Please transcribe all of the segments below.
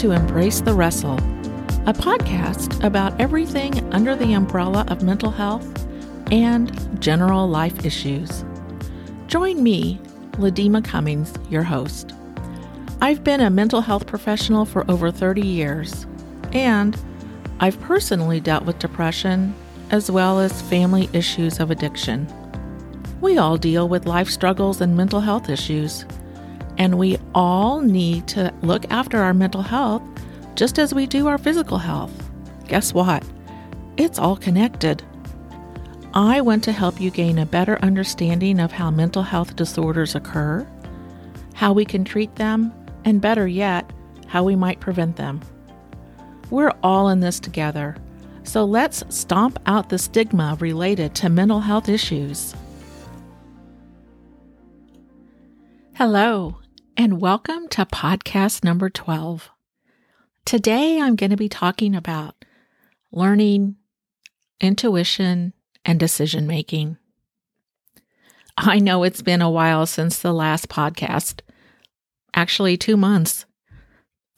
To Embrace the Wrestle, a podcast about everything under the umbrella of mental health and general life issues. Join me, Ladema Cummings, your host. I've been a mental health professional for over 30 years, and I've personally dealt with depression as well as family issues of addiction. We all deal with life struggles and mental health issues and we all need to look after our mental health just as we do our physical health. Guess what? It's all connected. I want to help you gain a better understanding of how mental health disorders occur, how we can treat them, and better yet, how we might prevent them. We're all in this together, so let's stomp out the stigma related to mental health issues. Hello, and welcome to podcast number 12. Today I'm going to be talking about learning, intuition, and decision making. I know it's been a while since the last podcast, actually, two months.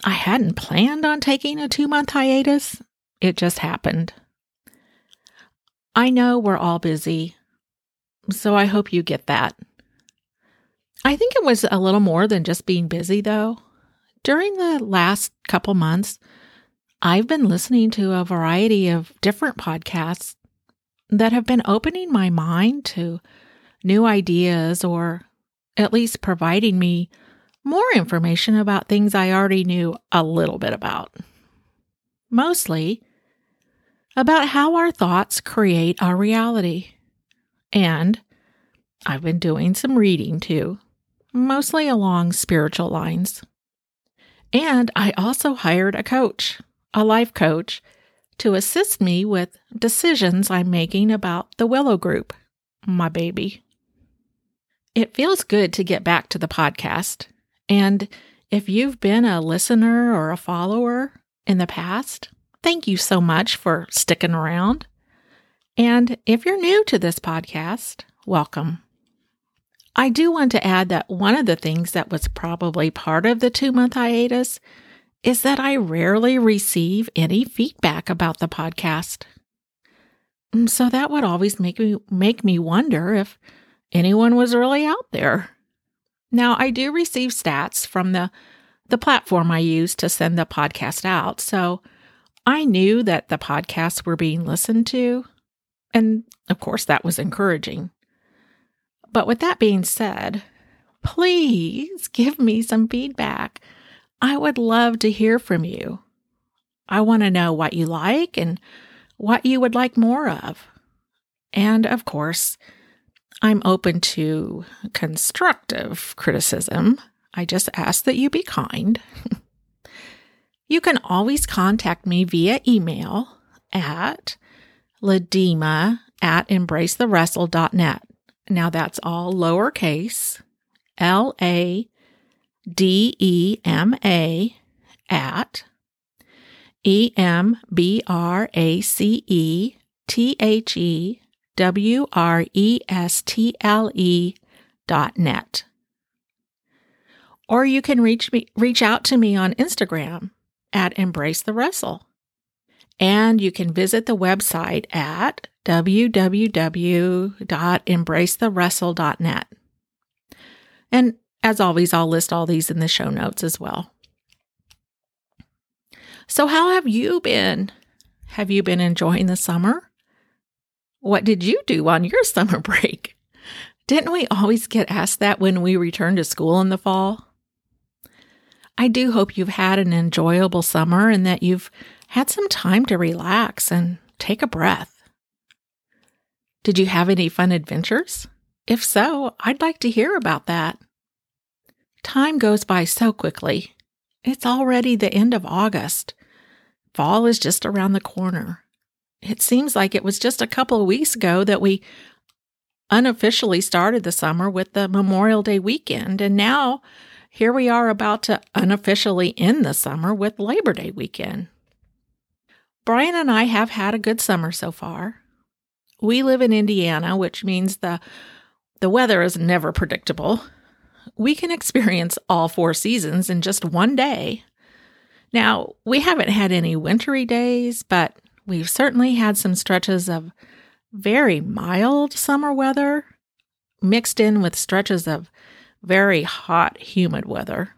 I hadn't planned on taking a two month hiatus, it just happened. I know we're all busy, so I hope you get that. I think it was a little more than just being busy, though. During the last couple months, I've been listening to a variety of different podcasts that have been opening my mind to new ideas or at least providing me more information about things I already knew a little bit about. Mostly about how our thoughts create our reality. And I've been doing some reading too mostly along spiritual lines. And I also hired a coach, a life coach, to assist me with decisions I'm making about the Willow Group, my baby. It feels good to get back to the podcast. And if you've been a listener or a follower in the past, thank you so much for sticking around. And if you're new to this podcast, welcome. I do want to add that one of the things that was probably part of the two month hiatus is that I rarely receive any feedback about the podcast. So that would always make me make me wonder if anyone was really out there. Now I do receive stats from the the platform I use to send the podcast out. So I knew that the podcasts were being listened to. And of course that was encouraging. But with that being said, please give me some feedback. I would love to hear from you. I want to know what you like and what you would like more of. And of course, I'm open to constructive criticism. I just ask that you be kind. you can always contact me via email at ladema at embracethewrestle.net. Now that's all lowercase, L A D E M A at E M B R A C E T H E W R E S T L E dot net. Or you can reach me reach out to me on Instagram at Embrace the Wrestle. And you can visit the website at www.embracethewrestle.net. And as always, I'll list all these in the show notes as well. So, how have you been? Have you been enjoying the summer? What did you do on your summer break? Didn't we always get asked that when we returned to school in the fall? I do hope you've had an enjoyable summer and that you've had some time to relax and take a breath. Did you have any fun adventures? If so, I'd like to hear about that. Time goes by so quickly. It's already the end of August. Fall is just around the corner. It seems like it was just a couple of weeks ago that we unofficially started the summer with the Memorial Day weekend, and now here we are about to unofficially end the summer with Labor Day weekend. Brian and I have had a good summer so far. We live in Indiana, which means the the weather is never predictable. We can experience all four seasons in just one day. Now, we haven't had any wintry days, but we've certainly had some stretches of very mild summer weather mixed in with stretches of very hot, humid weather.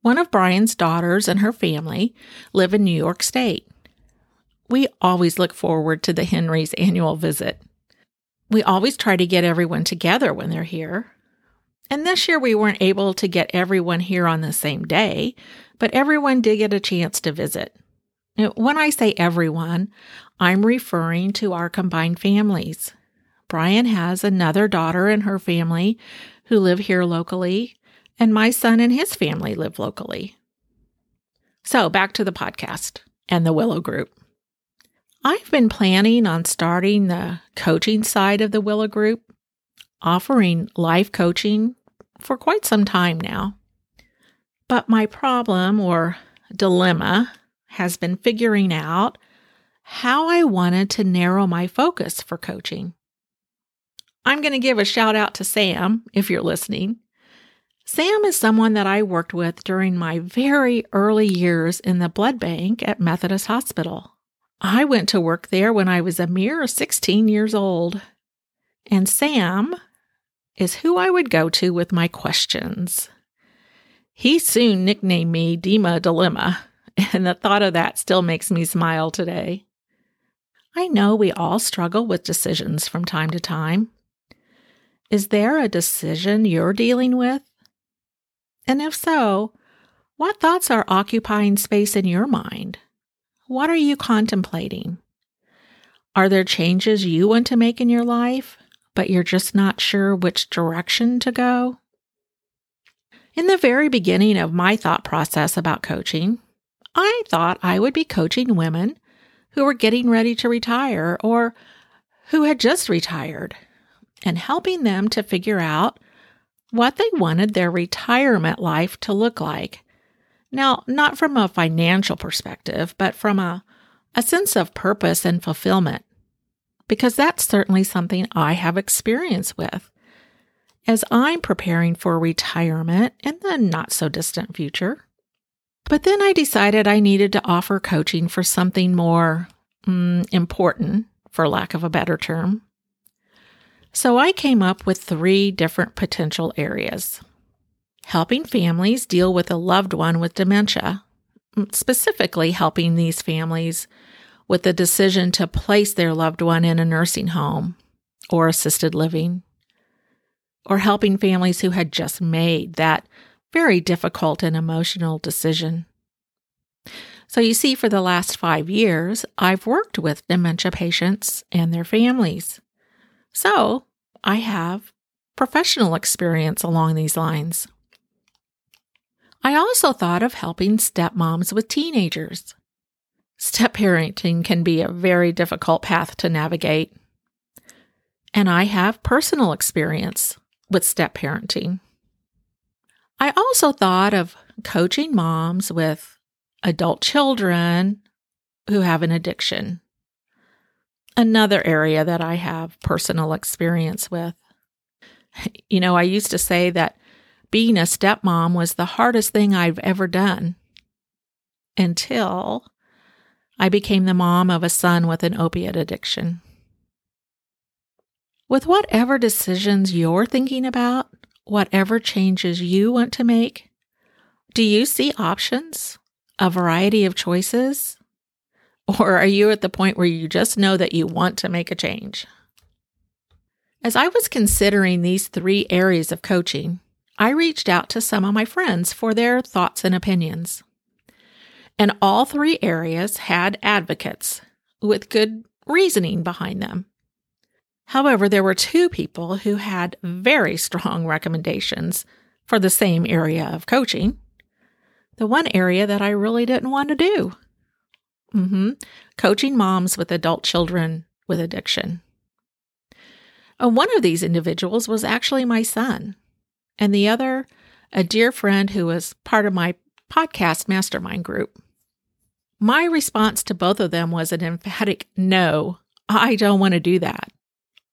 One of Brian's daughters and her family live in New York State. We always look forward to the Henrys' annual visit. We always try to get everyone together when they're here. And this year we weren't able to get everyone here on the same day, but everyone did get a chance to visit. When I say everyone, I'm referring to our combined families. Brian has another daughter and her family who live here locally, and my son and his family live locally. So, back to the podcast and the Willow Group. I've been planning on starting the coaching side of the Willow Group, offering life coaching for quite some time now. But my problem or dilemma has been figuring out how I wanted to narrow my focus for coaching. I'm going to give a shout out to Sam if you're listening. Sam is someone that I worked with during my very early years in the blood bank at Methodist Hospital. I went to work there when I was a mere 16 years old. And Sam is who I would go to with my questions. He soon nicknamed me Dima Dilemma, and the thought of that still makes me smile today. I know we all struggle with decisions from time to time. Is there a decision you're dealing with? And if so, what thoughts are occupying space in your mind? What are you contemplating? Are there changes you want to make in your life, but you're just not sure which direction to go? In the very beginning of my thought process about coaching, I thought I would be coaching women who were getting ready to retire or who had just retired and helping them to figure out what they wanted their retirement life to look like. Now, not from a financial perspective, but from a, a sense of purpose and fulfillment, because that's certainly something I have experience with as I'm preparing for retirement in the not so distant future. But then I decided I needed to offer coaching for something more mm, important, for lack of a better term. So I came up with three different potential areas helping families deal with a loved one with dementia, mm, specifically helping these families with the decision to place their loved one in a nursing home or assisted living or helping families who had just made that very difficult and emotional decision. So, you see, for the last five years, I've worked with dementia patients and their families. So, I have professional experience along these lines. I also thought of helping stepmoms with teenagers. Step parenting can be a very difficult path to navigate. And I have personal experience with step parenting. I also thought of coaching moms with adult children who have an addiction. Another area that I have personal experience with. You know, I used to say that being a stepmom was the hardest thing I've ever done until I became the mom of a son with an opiate addiction. With whatever decisions you're thinking about, whatever changes you want to make, do you see options, a variety of choices? Or are you at the point where you just know that you want to make a change? As I was considering these three areas of coaching, I reached out to some of my friends for their thoughts and opinions. And all three areas had advocates with good reasoning behind them. However, there were two people who had very strong recommendations for the same area of coaching. The one area that I really didn't want to do. Mm-hmm. Coaching moms with adult children with addiction. Uh, one of these individuals was actually my son, and the other, a dear friend who was part of my podcast mastermind group. My response to both of them was an emphatic no, I don't want to do that.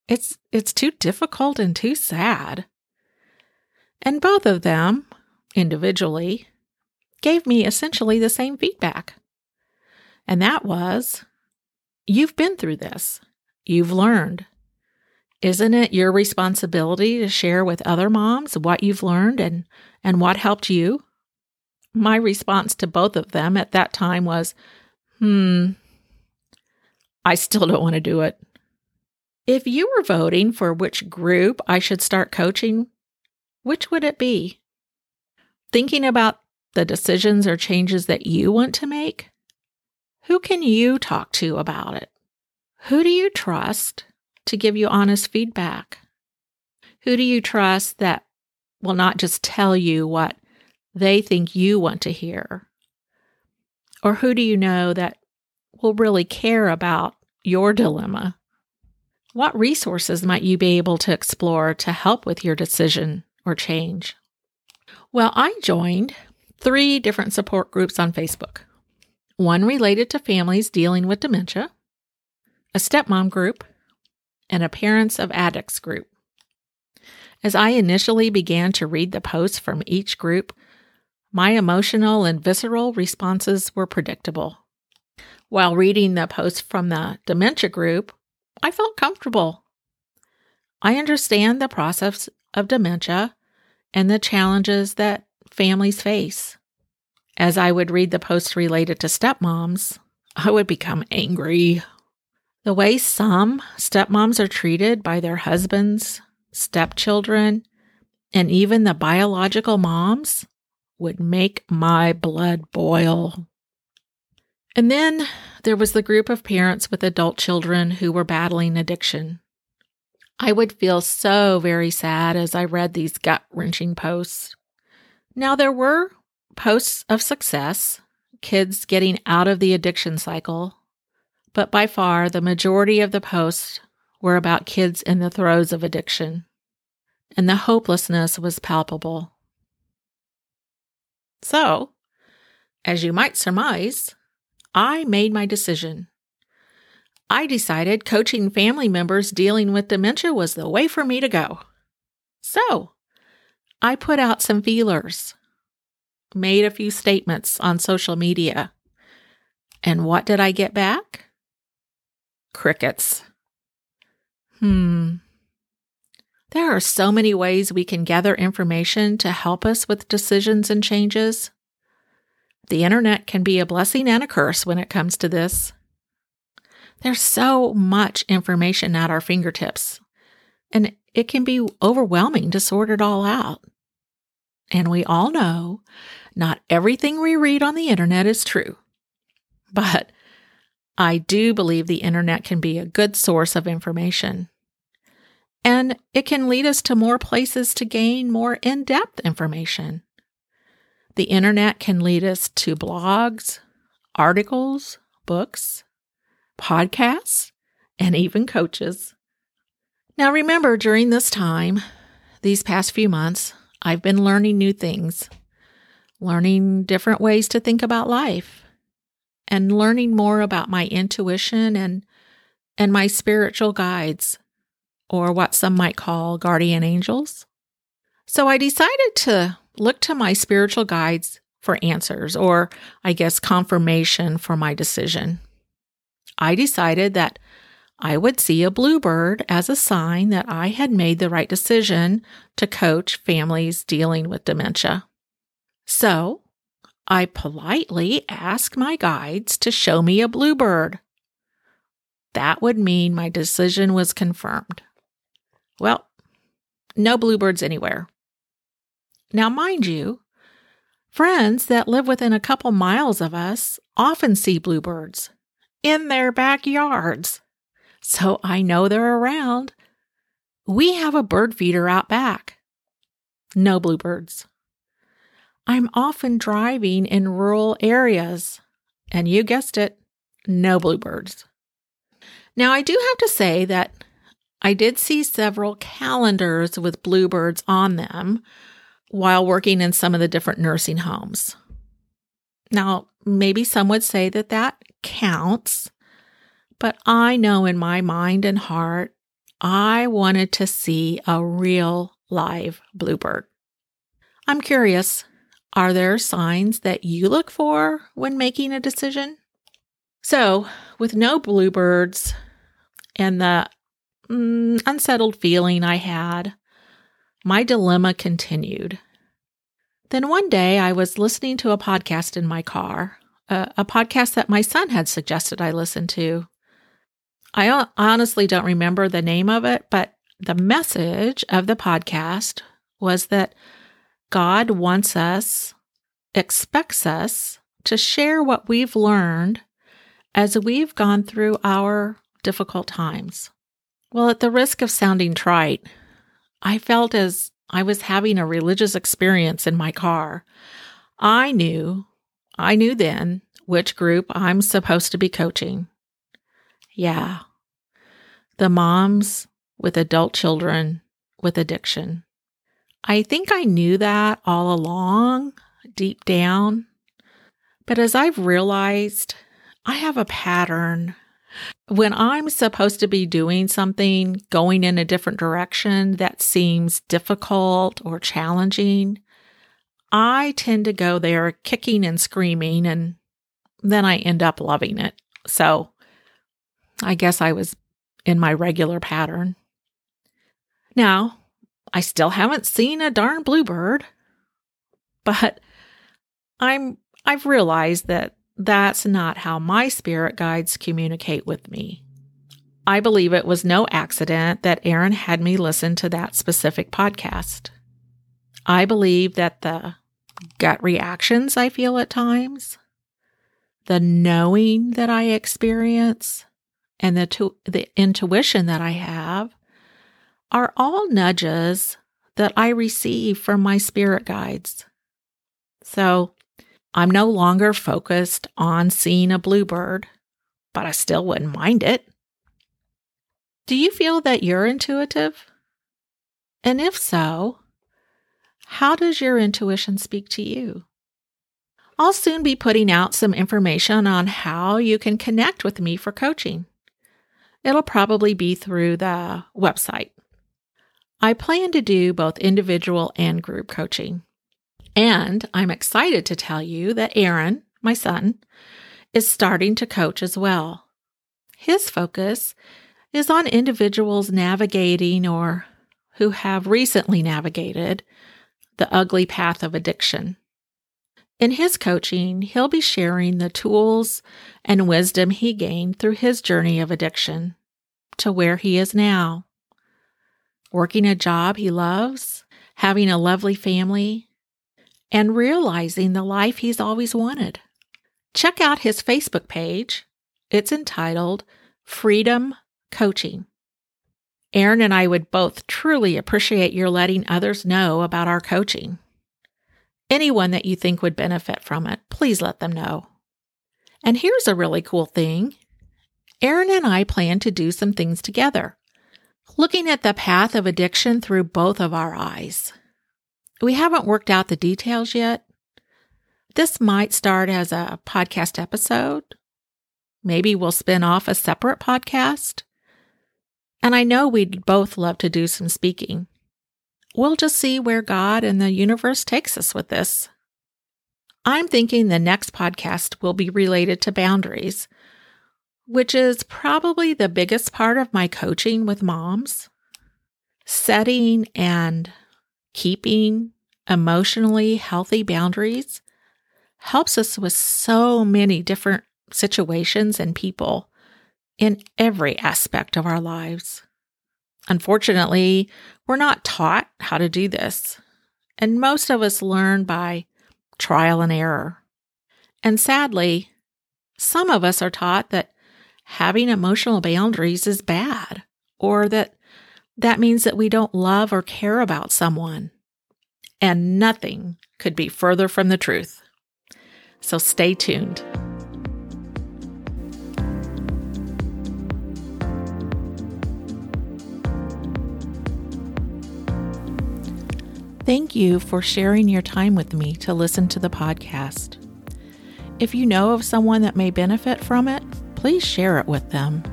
It's it's too difficult and too sad. And both of them, individually, gave me essentially the same feedback. And that was you've been through this, you've learned. Isn't it your responsibility to share with other moms what you've learned and, and what helped you? My response to both of them at that time was, hmm, I still don't want to do it. If you were voting for which group I should start coaching, which would it be? Thinking about the decisions or changes that you want to make? Who can you talk to about it? Who do you trust to give you honest feedback? Who do you trust that will not just tell you what they think you want to hear? Or who do you know that will really care about your dilemma? What resources might you be able to explore to help with your decision or change? Well, I joined three different support groups on Facebook one related to families dealing with dementia, a stepmom group, and a Parents of Addicts group. As I initially began to read the posts from each group, my emotional and visceral responses were predictable. While reading the posts from the dementia group, I felt comfortable. I understand the process of dementia and the challenges that families face. As I would read the posts related to stepmoms, I would become angry the way some stepmoms are treated by their husbands, stepchildren, and even the biological moms would make my blood boil. And then there was the group of parents with adult children who were battling addiction. I would feel so very sad as I read these gut wrenching posts. Now, there were posts of success, kids getting out of the addiction cycle, but by far the majority of the posts were about kids in the throes of addiction, and the hopelessness was palpable. So, as you might surmise, I made my decision. I decided coaching family members dealing with dementia was the way for me to go. So, I put out some feelers, made a few statements on social media, and what did I get back? Crickets. Hmm. There are so many ways we can gather information to help us with decisions and changes. The internet can be a blessing and a curse when it comes to this. There's so much information at our fingertips, and it can be overwhelming to sort it all out. And we all know not everything we read on the internet is true. But I do believe the internet can be a good source of information. And it can lead us to more places to gain more in depth information. The internet can lead us to blogs, articles, books, podcasts, and even coaches. Now, remember, during this time, these past few months, I've been learning new things, learning different ways to think about life, and learning more about my intuition and and my spiritual guides or what some might call guardian angels. So I decided to look to my spiritual guides for answers or I guess confirmation for my decision. I decided that I would see a bluebird as a sign that I had made the right decision to coach families dealing with dementia. So I politely ask my guides to show me a bluebird. That would mean my decision was confirmed. Well, no bluebirds anywhere. Now, mind you, friends that live within a couple miles of us often see bluebirds in their backyards. So I know they're around. We have a bird feeder out back. No bluebirds. I'm often driving in rural areas, and you guessed it, no bluebirds. Now, I do have to say that I did see several calendars with bluebirds on them while working in some of the different nursing homes. Now, maybe some would say that that counts, but I know in my mind and heart, I wanted to see a real live bluebird. I'm curious Are there signs that you look for when making a decision? So, with no bluebirds and the mm, unsettled feeling I had, my dilemma continued. Then one day I was listening to a podcast in my car, a, a podcast that my son had suggested I listen to. I honestly don't remember the name of it, but the message of the podcast was that God wants us, expects us to share what we've learned as we've gone through our difficult times. Well, at the risk of sounding trite, I felt as I was having a religious experience in my car. I knew, I knew then which group I'm supposed to be coaching. Yeah, the moms with adult children with addiction. I think I knew that all along, deep down. But as I've realized, I have a pattern. When I'm supposed to be doing something, going in a different direction that seems difficult or challenging, I tend to go there kicking and screaming, and then I end up loving it. So I guess I was in my regular pattern. Now, I still haven't seen a darn bluebird, but I'm I've realized that that's not how my spirit guides communicate with me. I believe it was no accident that Aaron had me listen to that specific podcast. I believe that the gut reactions I feel at times, the knowing that I experience, and the, to- the intuition that I have are all nudges that I receive from my spirit guides. So I'm no longer focused on seeing a bluebird, but I still wouldn't mind it. Do you feel that you're intuitive? And if so, how does your intuition speak to you? I'll soon be putting out some information on how you can connect with me for coaching. It'll probably be through the website. I plan to do both individual and group coaching. And I'm excited to tell you that Aaron, my son, is starting to coach as well. His focus is on individuals navigating or who have recently navigated the ugly path of addiction. In his coaching, he'll be sharing the tools and wisdom he gained through his journey of addiction to where he is now. Working a job he loves, having a lovely family, and realizing the life he's always wanted. Check out his Facebook page. It's entitled Freedom Coaching. Aaron and I would both truly appreciate your letting others know about our coaching. Anyone that you think would benefit from it, please let them know. And here's a really cool thing Aaron and I plan to do some things together, looking at the path of addiction through both of our eyes. We haven't worked out the details yet. This might start as a podcast episode. Maybe we'll spin off a separate podcast. And I know we'd both love to do some speaking. We'll just see where God and the universe takes us with this. I'm thinking the next podcast will be related to boundaries, which is probably the biggest part of my coaching with moms. Setting and keeping emotionally healthy boundaries helps us with so many different situations and people in every aspect of our lives. Unfortunately, we're not taught how to do this, and most of us learn by trial and error. And sadly, some of us are taught that having emotional boundaries is bad, or that that means that we don't love or care about someone. And nothing could be further from the truth. So stay tuned. Thank you for sharing your time with me to listen to the podcast. If you know of someone that may benefit from it, please share it with them.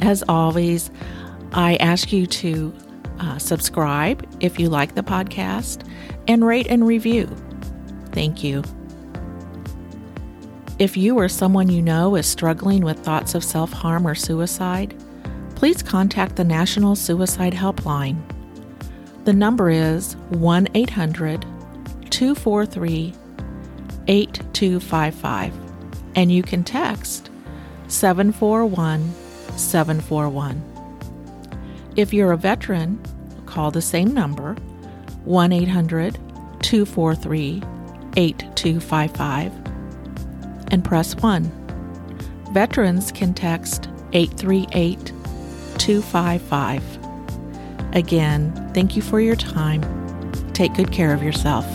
As always, I ask you to uh, subscribe if you like the podcast and rate and review. Thank you. If you or someone you know is struggling with thoughts of self harm or suicide, please contact the National Suicide Helpline. The number is 1 800 243 8255, and you can text 741 741. If you're a veteran, call the same number 1 800 243 8255 and press 1. Veterans can text 838 255. Again, thank you for your time. Take good care of yourself.